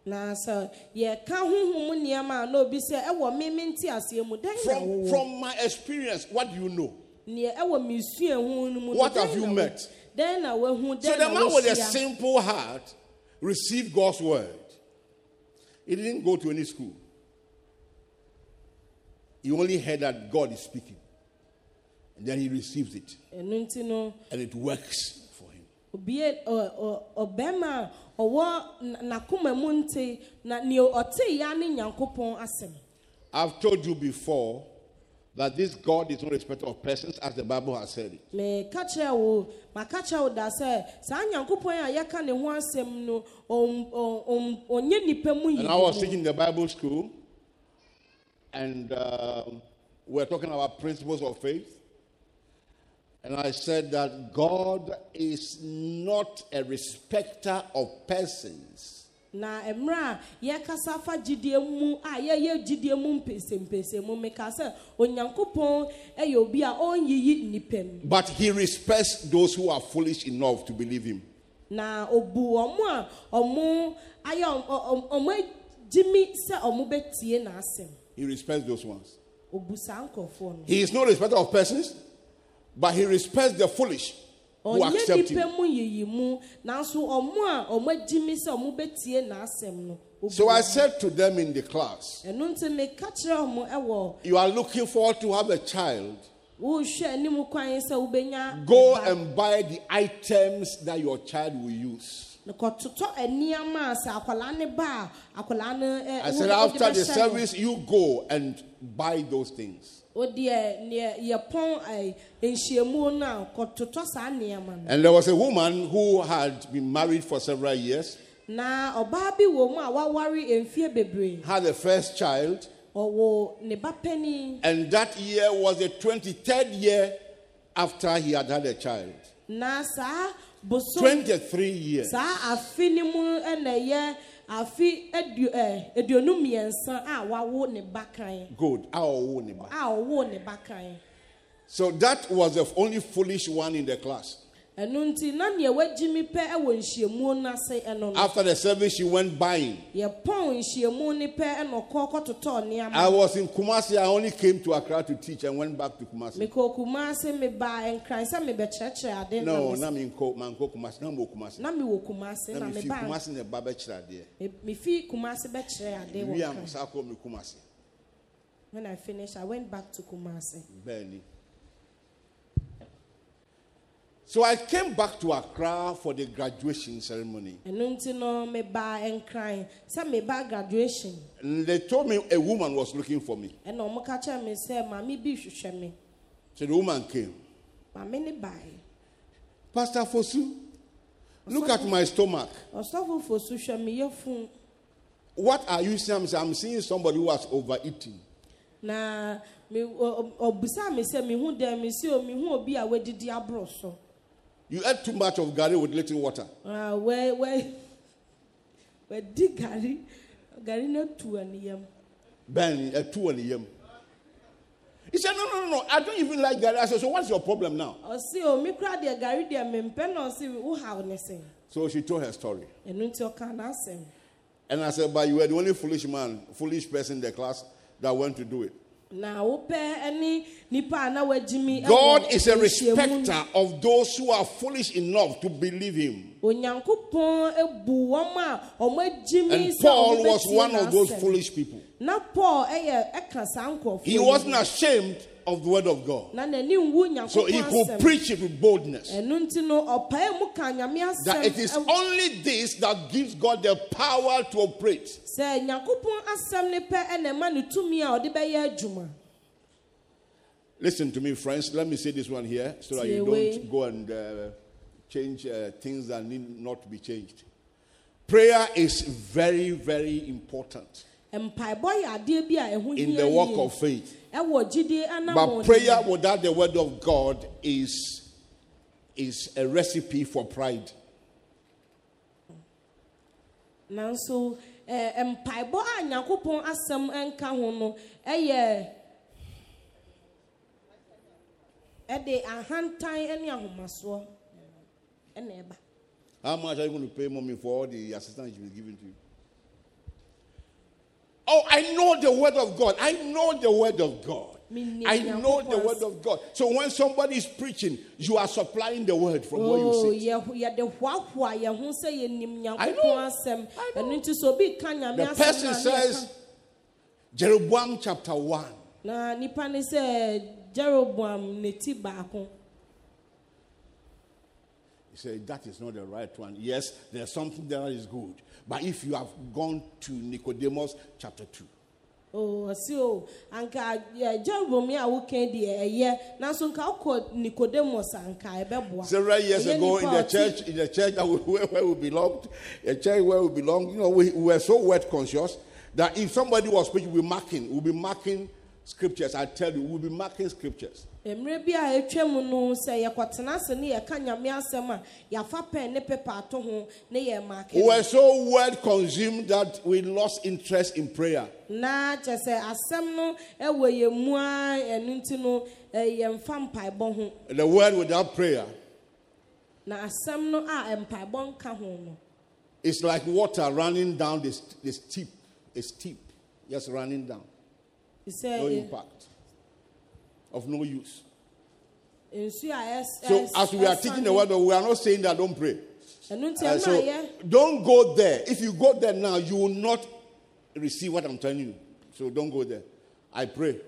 Speaker 2: na sɛ yɛka honhom nneɛma a na obi sɛ ɛwɔ me me nte aseɛ mu dɛn
Speaker 1: From, from my experience, what do you know?
Speaker 2: Neɛ ɛwɔ me sua ho no mu no,
Speaker 1: What have you met?
Speaker 2: dɛn na wahu
Speaker 1: So the man with a simple heart received God's word. He didn't go to any school. He only heard that God is speaking. And then he receives it.
Speaker 2: ɛno nti no
Speaker 1: And it works for him. I've told you before that this God is not a respecter of persons, as the Bible has said it.
Speaker 2: meka kyerɛ wo maka kyerɛ wo da sɛ saa nyankopɔn a yɛka ne ho asɛm no ɔm- ɔm- ɔm- ɔnyɛ nipa mu
Speaker 1: And I was
Speaker 2: yi
Speaker 1: teaching in the Bible school, and um, we're talking about principles of faith. And I said that God is not a respecter of persons.
Speaker 2: Na mmerɛ a yɛkasa fa gyidie mu a yɛyɛ gyidie mu mpɛsɛmpɛsɛ mu meka sɛ onyankopɔn yɛ obi a ɔnyiyi nnipa mu.
Speaker 1: But he respects those who are foolish enough to believe him.
Speaker 2: na obu ɔmo a ɔmo ayɛ ɔm- ɔm- ɔmo gyimi sɛ ɔmo bɛtie n'asɛm.
Speaker 1: He respects those ones.
Speaker 2: obu saa nkɔfoɔ no.
Speaker 1: He is no respecter of persons, but he respects the foolish who accept
Speaker 2: nipa
Speaker 1: him.
Speaker 2: mu yiyi mu nanso ɔmo a ɔmo gyimi sɛ ɔmo bɛtie n'asɛm no obu
Speaker 1: So I said to them in the class,
Speaker 2: ɛno nti meka kyerɛ ɔmo ɛwɔ
Speaker 1: You are looking forward to have a child.
Speaker 2: wohwɛ anim kwan sɛ wobɛnya
Speaker 1: Go and buy the items that your child will use.
Speaker 2: na kɔtotɔ nneɛma a sɛ akwadaa ne ba a akwadaa eh, eh, no ɛ
Speaker 1: I said, after the service, you go and buy those things.
Speaker 2: O deɛ neɛ yɛpɔn ɛ nhyiamu no a kɔtotɔ saa nneɛma no
Speaker 1: And there was a woman who had been married for several years,
Speaker 2: na ɔbaa bi wɔ mu a waware mfie
Speaker 1: had a first child, and that year was the 23rd year after he had had a child.
Speaker 2: na saa bosom
Speaker 1: 23 years.
Speaker 2: Saa afe no mu ɛna eh, ɛyɛ afe aduo ɛ aduonu mmiɛnsa a wawo ne ba kan
Speaker 1: Good. Awo ni ba.
Speaker 2: a ɔwoo ne ba kan
Speaker 1: So that was the only foolish one in the class.
Speaker 2: Ɛno nti na nea wagyi mi pɛ ɛwɔ nhyiamu no ase ɛno no
Speaker 1: After the service, she went buying.
Speaker 2: yɛpɔn nhyiamu no pɛ ɛna ɔkɔ kɔtotɔ nneɛma
Speaker 1: I was in Kumasi. I only came to Accra to teach and went back to Kumasi.
Speaker 2: mekɔ kumase meba nkran sɛ mebɛkyerɛkyerɛ ade na
Speaker 1: No, na nko Kumasi. Na mo Kumasi.
Speaker 2: na mewɔ kumase
Speaker 1: Na
Speaker 2: na
Speaker 1: me fi Kumasi ne ba bɛkyerɛ adeɛ.
Speaker 2: me- mefi kumase bɛkyerɛ ade wɔ
Speaker 1: Wi am kɔ me Kumasi.
Speaker 2: when i finished i went back to kumasi
Speaker 1: Barely. So I came back to Accra for the graduation ceremony.
Speaker 2: ɛno nti no meba nkran sɛ meba graduation
Speaker 1: And they told me a woman was looking for me.
Speaker 2: ɛna ɔmo ka kyerɛ me sɛ maame bi hwehwɛ me
Speaker 1: So the woman came.
Speaker 2: maame ne bae
Speaker 1: Pastor Fosu, look at my stomach.
Speaker 2: ɔsɔfo fosu hwɛ me yɛfu
Speaker 1: What are you saying? I'm seeing somebody who has overeaten.
Speaker 2: na me ɔ- ɔ- ɔbusa me mehu dɛ me si o mehu obi a wadidi aboro so
Speaker 1: You ate too much of gari with little water.
Speaker 2: Ah, wɛ wɛ wadi gari gari na tu aniyam
Speaker 1: Ben, a two and yam. He said, No, no, no, no. I don't even like gari. I said, So what's your problem now?
Speaker 2: ɔsi o mi kura deɛ gari deɛ mempɛ na ɔsi wo ha ne se
Speaker 1: So she told her story.
Speaker 2: ɛnu nti ɔka n'asɛm
Speaker 1: And I said, But you were the only foolish man, foolish person in the class that went to do it.
Speaker 2: Na wopɛ ɛne nipa a na wagyi mi
Speaker 1: God is a respecter of those who are foolish enough to believe him.
Speaker 2: onyankopɔn ebu wɔn a wɔn agyi mi
Speaker 1: And Paul was one of those foolish people.
Speaker 2: na paul ɛyɛ ɛka saa nkurɔfoɔ
Speaker 1: He wasn't ashamed of the word of God.
Speaker 2: na n'ani nwu
Speaker 1: So he could preach it with boldness.
Speaker 2: ɛnu nti no ɔpae mu ka nyame
Speaker 1: That it is only this that gives God the power to operate.
Speaker 2: sɛ nyankopɔn asɛm ne pɛ ɛna ɛma ne tumi a ɔde bɛyɛ adwuma
Speaker 1: Listen to me, friends. Let me say this one here so that you don't go and uh, change uh, things that need not to be changed. Prayer is very, very important
Speaker 2: mpaebɔ yɛ adeɛ bi a ɛho
Speaker 1: in the work of faith. But prayer without the word of God is, is a recipe for pride.
Speaker 2: nanso mpaebɔ a nyankopɔn asɛm nka ho no ɛde ahantan ne ahomasoɔ ɛba
Speaker 1: How much are you going to pay mommy for all the assistance she's been giving to you? Oh, I know the word of God. I know the word of God. I know the word of God. So when somebody is preaching, you are supplying the word from
Speaker 2: Oh,
Speaker 1: you sit.
Speaker 2: yɛ- yɛde hoahoa yɛn ho sɛ yɛnim
Speaker 1: I know. I know.
Speaker 2: ɛno nti sɛ obi ka nyame
Speaker 1: The person says, Jeroboam chapter 1.
Speaker 2: na nipa ne sɛ jeroboam ne ti baako
Speaker 1: He said, That is not the right one. Yes, there's something there that is good. But if you have gone to Nicodemus chapter 2,
Speaker 2: Oh, ɔsi o anka ɛ jeroboam yi a wokan deɛ ɛyɛ nanso nka wokɔ nicodemus a nka ɛbɛboa eh,
Speaker 1: Several years ago in the church, in the church that we, where, where we belonged, a church where we belong, you know, we, we were so word conscious that if somebody was preaching, be marking, we'll be marking scriptures. I tell you, we'll be marking scriptures.
Speaker 2: mmerɛ bi a atwa mu no sɛ yɛkɔtena ase ne yɛka nyame asɛm a yɛafa pɛn ne pepa ato ho ne yɛ maake
Speaker 1: We were so word consumed that we lost interest in prayer.
Speaker 2: na kyɛ sɛ asɛm no ɛwɔ yɛn mu a ɛno nti no ɛ, yɛmfa mpaebɔ ho
Speaker 1: The word without prayer
Speaker 2: na asɛm no a mpaebɔ nka ho no
Speaker 1: is like water running down the, the steep, a steep, just running down. No impact, of no use.
Speaker 2: nsuo a ɛs
Speaker 1: So as we are teaching the word, we are not saying that don't pray. Uh, so don't go there. If you go there now, you will not receive what I'm telling you. So don't go there. I pray.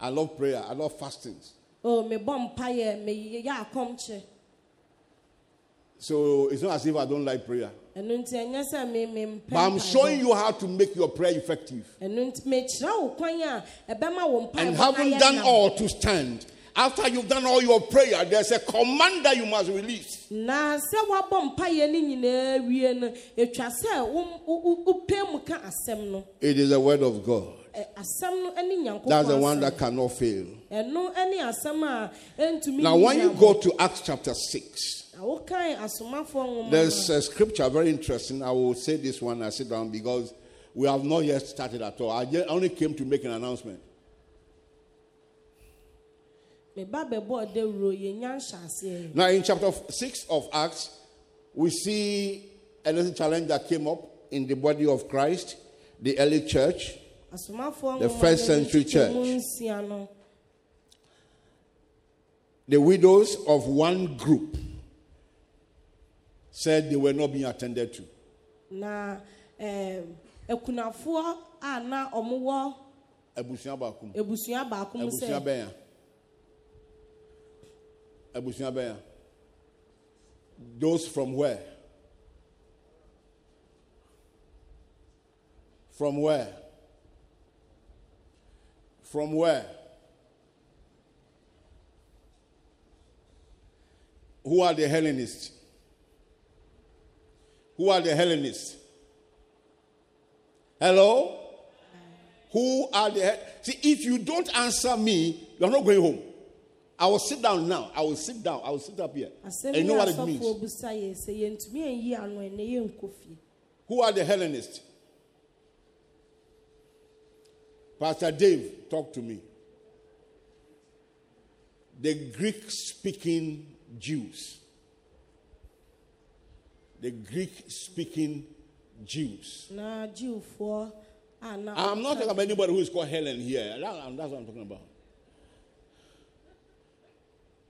Speaker 1: I love prayer. I love fastings.
Speaker 2: o mebɔ mpayɛ meyɛ akɔmkyɛ
Speaker 1: So it's not as if I don't like prayer.
Speaker 2: Ɛno nti ɛnyɛ sɛ me mempɛ
Speaker 1: But I'm showing you how to make your prayer effective.
Speaker 2: ɛno nti mekyerɛ wo kwan a ɛbɛma wo mpaebɔ
Speaker 1: And having done all to stand, after you've done all your prayer, there's a command that you must release. It is the word of God.
Speaker 2: Ɛ, asɛm no ne nyankopɔn
Speaker 1: That's the one that cannot fail.
Speaker 2: ɛno ne asɛm a ɛntumi
Speaker 1: Now, when you go to Acts chapter 6,
Speaker 2: na wokan asomafoɔ
Speaker 1: There's a scripture very interesting. I will say this one. I sit down because we have not yet started at all. I just only came to make an announcement.
Speaker 2: meba bɛbɔ dawuro yɛnya nhyɛaseɛ
Speaker 1: Now, in chapter six of Acts, we see a little challenge that came up in the body of Christ, the early church. The first century church. The widows of one group said they were not being attended to.
Speaker 2: na eh, ɛm, akunafoɔ a na ɔmowɔ
Speaker 1: abusua baako mu
Speaker 2: ebusua baako mu sɛ
Speaker 1: bɛn a abusua bɛn those from where? From where? From where? Who are the hellenists who are the hellenists? Hello? Who are the see if you don't answer me you're not going home. I will sit down now. I will sit down. I will sit up here. And you know what it means. Who are the hellenists? Pastor dave talk to me. The greek speaking jews the greek speaking jews.
Speaker 2: Na jiwfoɔ a ah, na
Speaker 1: i'm not talking about anybody who is called helen here. That- that's what i'm talking about.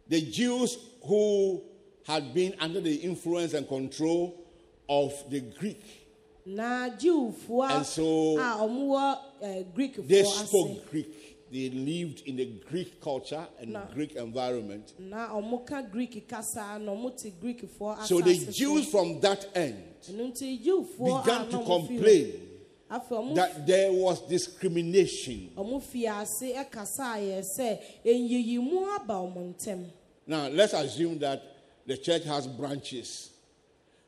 Speaker 1: The jews who had been under the influence and control of the greek.
Speaker 2: Na jiwfoɔ
Speaker 1: And so-
Speaker 2: a ɔmo wɔ ɛɛ
Speaker 1: They spoke Greek. They lived in the Greek culture and
Speaker 2: No.
Speaker 1: Greek environment.
Speaker 2: na ɔmo ka greek kasa na ɔmo te greekfoɔ
Speaker 1: So the Jews from that end
Speaker 2: ɛno nti jiwfoɔ
Speaker 1: began to
Speaker 2: na ɔmo fi hɔ
Speaker 1: complain that there was discrimination.
Speaker 2: ɔmo fi ase ɛkasa ayɛ sɛ enyiyimu aba ɔmo ntɛm
Speaker 1: Now, let's assume that the church has branches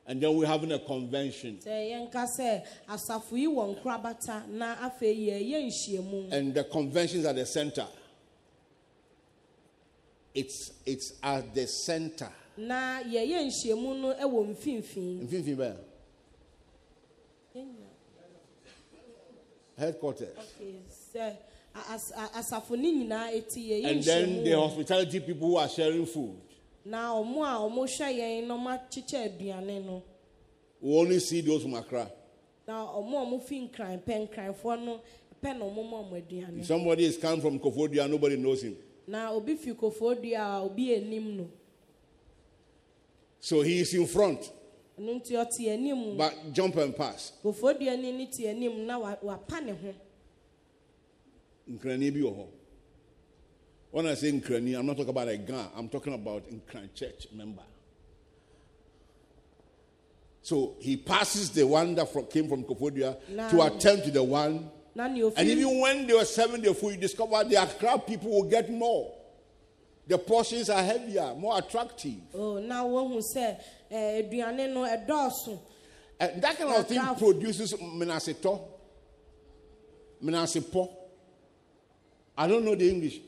Speaker 1: and then we're having a convention.
Speaker 2: sɛ yɛnka sɛ asafo yi wɔ nkorabata na afei yɛyɛ nhyiamu
Speaker 1: And the convention's at the center. It's, it's at the center.
Speaker 2: na yɛyɛ nhyiamu no ɛwɔ mfimfini
Speaker 1: Mfimfini bɛn? Headquarters.
Speaker 2: Okay, as- asafo ne nyinaa eti yɛyɛ
Speaker 1: And then the hospitality people who are sharing food.
Speaker 2: Na ɔmo a ɔmo hwɛ yɛn na ɔmo akyekyɛ aduane no
Speaker 1: We only see those from Accra.
Speaker 2: na a ɔmo fi nkran pɛ nkranfoɔ no pɛ na ma ɔmo
Speaker 1: If
Speaker 2: aduane
Speaker 1: somebody is coming from Kofodia, nobody knows him.
Speaker 2: na obi fi kofoɔ dua a obi anim no
Speaker 1: So he is in front,
Speaker 2: ɛno nti ɔte anim
Speaker 1: but jump and pass.
Speaker 2: kofoɔ dua ni ne te anim na wa- wapa ne ho
Speaker 1: Nkrani bi wɔ hɔ. When I say in Nkrani, I'm not talking about a gang. I'm talking about in Nkran church member. So he passes the one that fro- came from Kofodia to attend to the one. And even when they were serving the food, you discover the Accra people will get more. The portions are heavier, more attractive.
Speaker 2: oh now wɔhu sɛ ɛɛ aduane no ɛdɔɔso
Speaker 1: And eh, that kind of thing produces menaseto, menasepo. I don't know the English.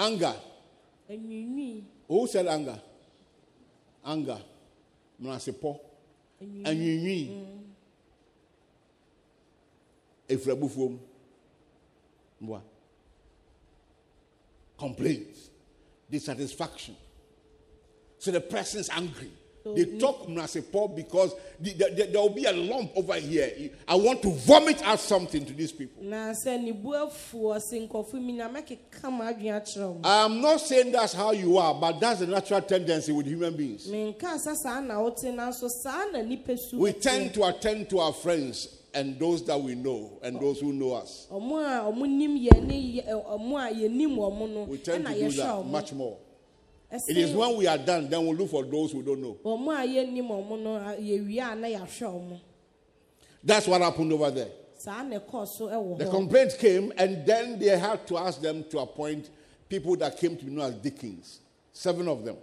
Speaker 1: Anger. Who said anger? Anger. Menasepo. Anwiinwii. Mm. Efrabufuom. What? Complaints. Dissatisfaction. So the person's angry. They talk Mnasepo because the- the- the- there will be a lump over here. I want to vomit out something to these people.
Speaker 2: na sɛ ne bu afu ɔsi nkɔfu mi na mɛkeka ma adwene akyerɛ wɔn
Speaker 1: I'm not saying that's how you are, but that's the natural tendency with human beings.
Speaker 2: menka sɛ saa na wote nanso saa na nipa su
Speaker 1: We tend to attend to our friends and those that we know and those who know us.
Speaker 2: ɔmo a ɔmo nim yɛ ne yɛ- ɛ, ɔmo a yɛnim ɔmo no
Speaker 1: We tend to do that much more. It is when we are done, then we look for those who don't know.
Speaker 2: ɔmo a yɛnim ɔmo no a- yɛwie a na yɛahwɛ ɔmo
Speaker 1: That's what happened over there.
Speaker 2: saa na ɛkɔɔ so ɛwɔ
Speaker 1: The complaint came, and then they had to ask them to appoint people that came to be known as deacons. Seven of them.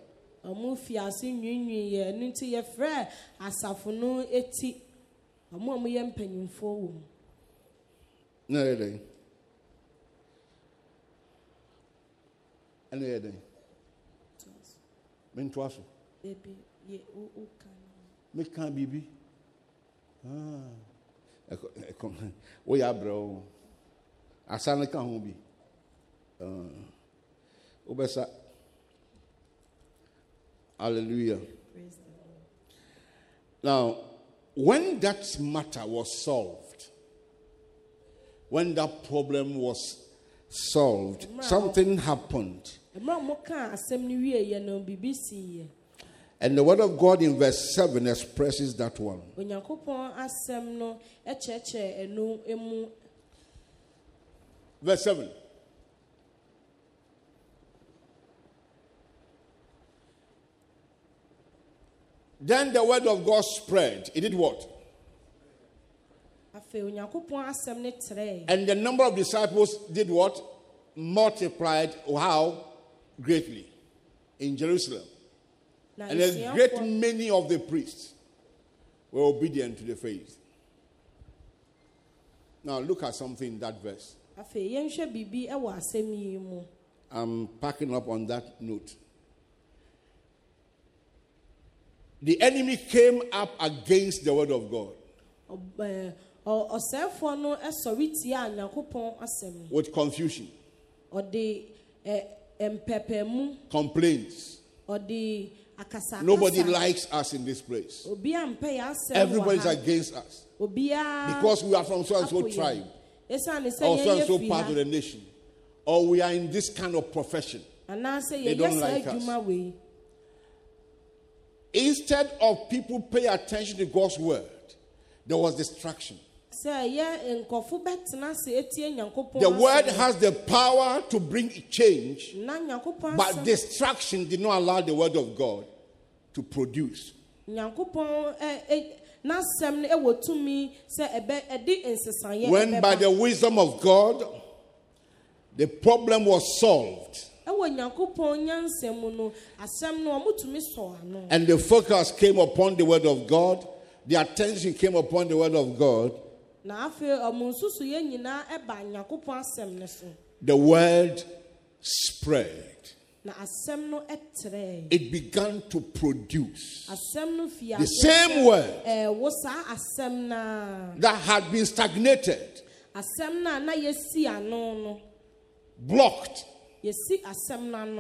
Speaker 2: ɔmo fi ase nwiinwii yɛ ɛno nti yɛfrɛ asafo no eti ɔmo a ɔmo yɛ mpanyinfoɔ wɔ mu
Speaker 1: No, they didn't. And they didn't. Men twaso.
Speaker 2: beebi yɛ wo wo ka no.
Speaker 1: Me can bibi. Ah. Ɛkɔ- ɛkɔ- Woyɛ abrɛ o. Asa no ka ho bi. Ah. Wobɛsa. Hallelujah.
Speaker 2: Praise the Lord.
Speaker 1: Now, when that matter was solved, when that problem was solved, something happened.
Speaker 2: Mmerɛ a ɔmo kaa asɛm no wie yɛ no biribi si yɛ
Speaker 1: And the word of God in verse 7 expresses that one.
Speaker 2: onyankopɔn asɛm no kyerɛkyerɛ ɛno mu
Speaker 1: Verse 7. Then the word of God spread. It did what?
Speaker 2: afei onyankopɔn asɛm no trɛɛ
Speaker 1: And the number of disciples did what? Multiplied how? Greatly in Jerusalem. And a great many of the priests were obedient to the faith. Now look at something in that verse.
Speaker 2: afei yɛnhwɛ biribi wɔ asɛm yi mu
Speaker 1: I'm packing up on that note. The enemy came up against the word of God
Speaker 2: Ɔb- ɛɛ, ɔ- ɔsɛefoɔ no sɔre tia nyankopɔn asɛm no
Speaker 1: with confusion,
Speaker 2: ɔde ɛ, mpɛpɛmu
Speaker 1: complaints. Nobody likes us in this place.
Speaker 2: obi a mpɛ yɛ asɛm wɔ
Speaker 1: Everybody's against us because we are from so and so tribe or so and so part of the nation, or we are in this kind of profession. They don't like us. Instead of people pay attention to God's word, there was distraction.
Speaker 2: Sɛ yɛ nkɔfo bɛtena ase etie nyankopɔn
Speaker 1: The word has the power to bring change, but
Speaker 2: asɛm
Speaker 1: distraction did not allow the word of God to produce.
Speaker 2: nyankopɔn ɛ ɛ n'asɛm no ɛwɔ tumi sɛ ɛbɛ ɛde nsesaeɛ
Speaker 1: When by the wisdom of God, the problem was solved.
Speaker 2: Ɛwɔ nyankopɔn nyansɛm mu no asɛm no ɔmo tumi sɔ ano.
Speaker 1: And the focus came upon the word of God, the attention came upon the word of God,
Speaker 2: na afei ɔmo nsusu yɛ nyinaa ɛba nyankopɔn asɛm no so
Speaker 1: the word spread.
Speaker 2: na asɛm no ɛtrɛɛ
Speaker 1: It began to produce
Speaker 2: asɛm no fi
Speaker 1: the same word
Speaker 2: ɛwɔ saa asɛm na
Speaker 1: that had been stagnated,
Speaker 2: asɛm na na yɛsi ano no
Speaker 1: blocked.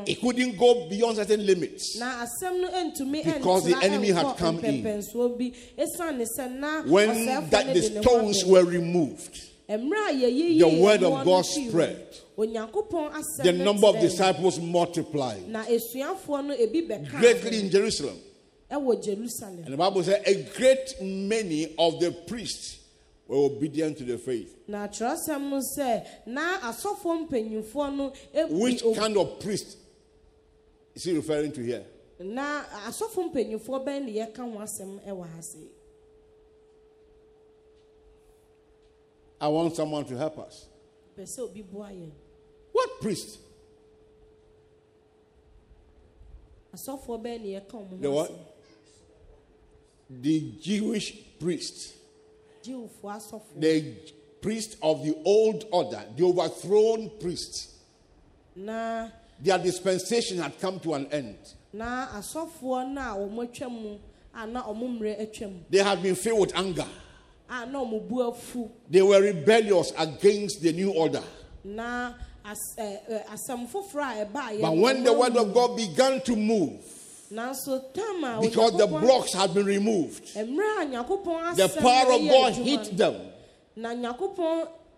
Speaker 1: It couldn't go beyond certain limits.
Speaker 2: na asɛm no ntumi
Speaker 1: Because the enemy had come in.
Speaker 2: mpɛmpɛnsoɔ bi esiane sɛ na
Speaker 1: When that the
Speaker 2: de ne ho
Speaker 1: stones were removed,
Speaker 2: mmerɛ a yɛyiyi
Speaker 1: the word of God spread. the number of disciples multiplied
Speaker 2: na esuafoɔ no ebi bɛka
Speaker 1: greatly in Jerusalem. And the Bible says, a great many of the priests were obedient to the faith.
Speaker 2: na atwerɛsɛm no sɛ na asɔfoɔ mpanyimfoɔ no ebi
Speaker 1: Which kind of priest is he referring to here?
Speaker 2: na asɔfoɔ mpanyimfoɔ bɛn ne yɛka ho asɛm ɛwɔ ha se
Speaker 1: I want someone to help us.
Speaker 2: pɛ sɛ obi yɛn
Speaker 1: What priest?
Speaker 2: asɔfoɔ bɛn ne yɛka ho
Speaker 1: The what? The Jewish priest, the priest of the old order, the overthrown priest.
Speaker 2: na
Speaker 1: Their dispensation had come to an end.
Speaker 2: na asɔfoɔ no wɔn atwa mu a na wɔn mmerɛ atwa mu
Speaker 1: They had been filled with anger.
Speaker 2: a na wɔn bu afu
Speaker 1: They were rebellious against the new order.
Speaker 2: na as ɛ ɛ asɛm foforɔ a ɛbaa yɛ
Speaker 1: But when the word of God began to move,
Speaker 2: nanso tam a
Speaker 1: because the blocks had been removed,
Speaker 2: mmerɛ a nyankopɔn
Speaker 1: the power of God hit them.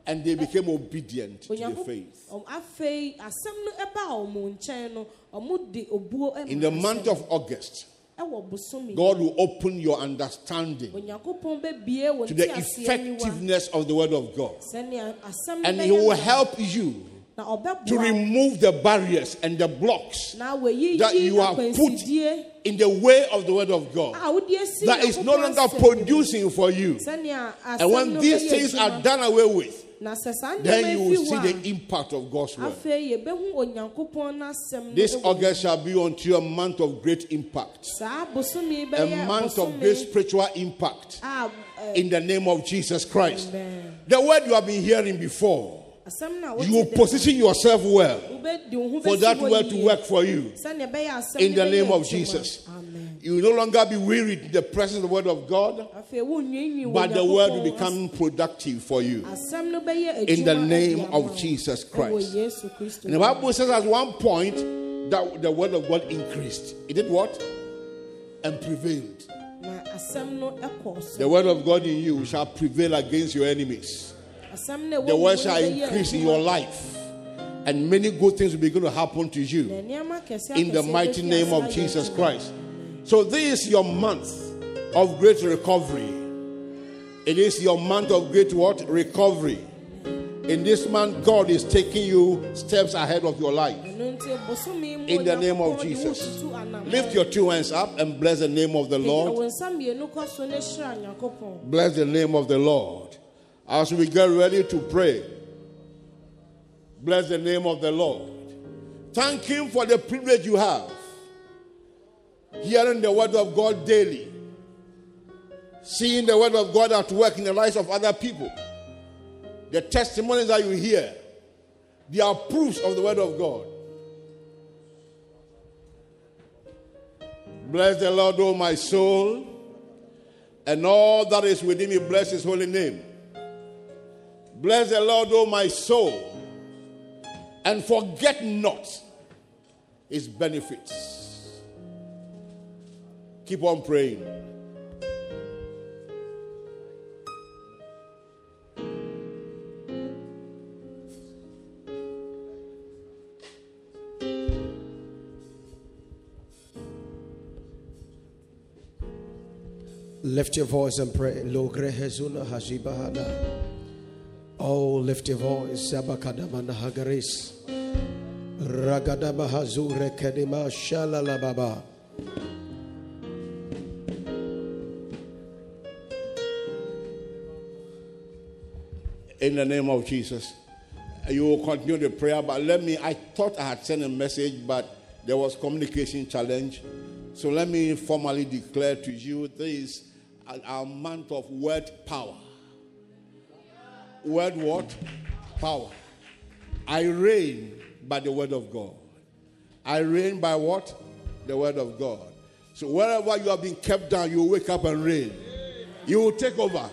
Speaker 1: And they became obedient to the faith.
Speaker 2: ɔm- afei asɛm no ɛbaa wɔn nkyɛn no wɔn de obuo ɛma
Speaker 1: In the month of August, God will open your understanding
Speaker 2: onyankopɔn bɛbie wɔn
Speaker 1: to the
Speaker 2: ti aseɛ niwa.
Speaker 1: effectiveness of the word of God.
Speaker 2: sɛnea asɛm no
Speaker 1: And He will help you to remove the barriers and the blocks that you are put in the way of the word of God that is no longer producing for you. And when these things are done away with,
Speaker 2: na sɛ saa
Speaker 1: then you will see the impact of God's word.
Speaker 2: afei yɛbɛhu onyankopɔn n'asɛm no
Speaker 1: This August shall be unto you a month of great impact, a month of great spiritual impact in the name of Jesus Christ. The word you have been hearing before,
Speaker 2: asɛm no a
Speaker 1: you will position yourself well
Speaker 2: wobɛdi wo ho
Speaker 1: for that word to work for you.
Speaker 2: sɛnea ɛbɛyɛ asɛm
Speaker 1: In the name of. Jesus.
Speaker 2: Amen.
Speaker 1: You will no longer be wearied in the presence of the word of God,
Speaker 2: afei wonwiinwii wɔ
Speaker 1: but the word will become productive for you.
Speaker 2: as- asɛm no bɛyɛ
Speaker 1: In the name of. Jesus Christ. And the. Bible says at one point that the word of God increased. It did what? And prevailed.
Speaker 2: na asɛm no ɛkɔɔ so
Speaker 1: The word of God in you shall prevail against your enemies.
Speaker 2: Asɛm no a ɛwɔ
Speaker 1: The
Speaker 2: wo
Speaker 1: word shall increase in your life. And many good things will begin to happen to you. In the mighty name of Jesus. Christ. So, this is your month of great recovery. It is your month of great what? Recovery. In this month, God is taking you steps ahead of your life. In the name of Jesus. Lift your two hands up and bless the name of the Lord. Bless the name of the Lord. As we get ready to pray, bless the name of the Lord. Thank Him for the privilege you have. Hearing the word of God daily. Seeing the word of God at work in the lives of other people the testimonies that you hear, they are proofs of the word of God. Bless the Lord, O my soul, and all that is within me, bless his holy name. Bless the Lord, O my soul, and forget not his benefits. Keep on praying.
Speaker 3: Lift your voice and pray. Oh, lift your voice. Sabakadamana hagaris. Ragadabahazure kedima shalalababa.
Speaker 1: In the name of Jesus. You will continue the prayer, but let me. I thought I had sent a message, but there was communication challenge. So let me formally declare to you this our month of word power. Word what? Power. I reign by the word of God. I reign by what? The word of God. So wherever you have been kept down, you wake up and reign. You will take over.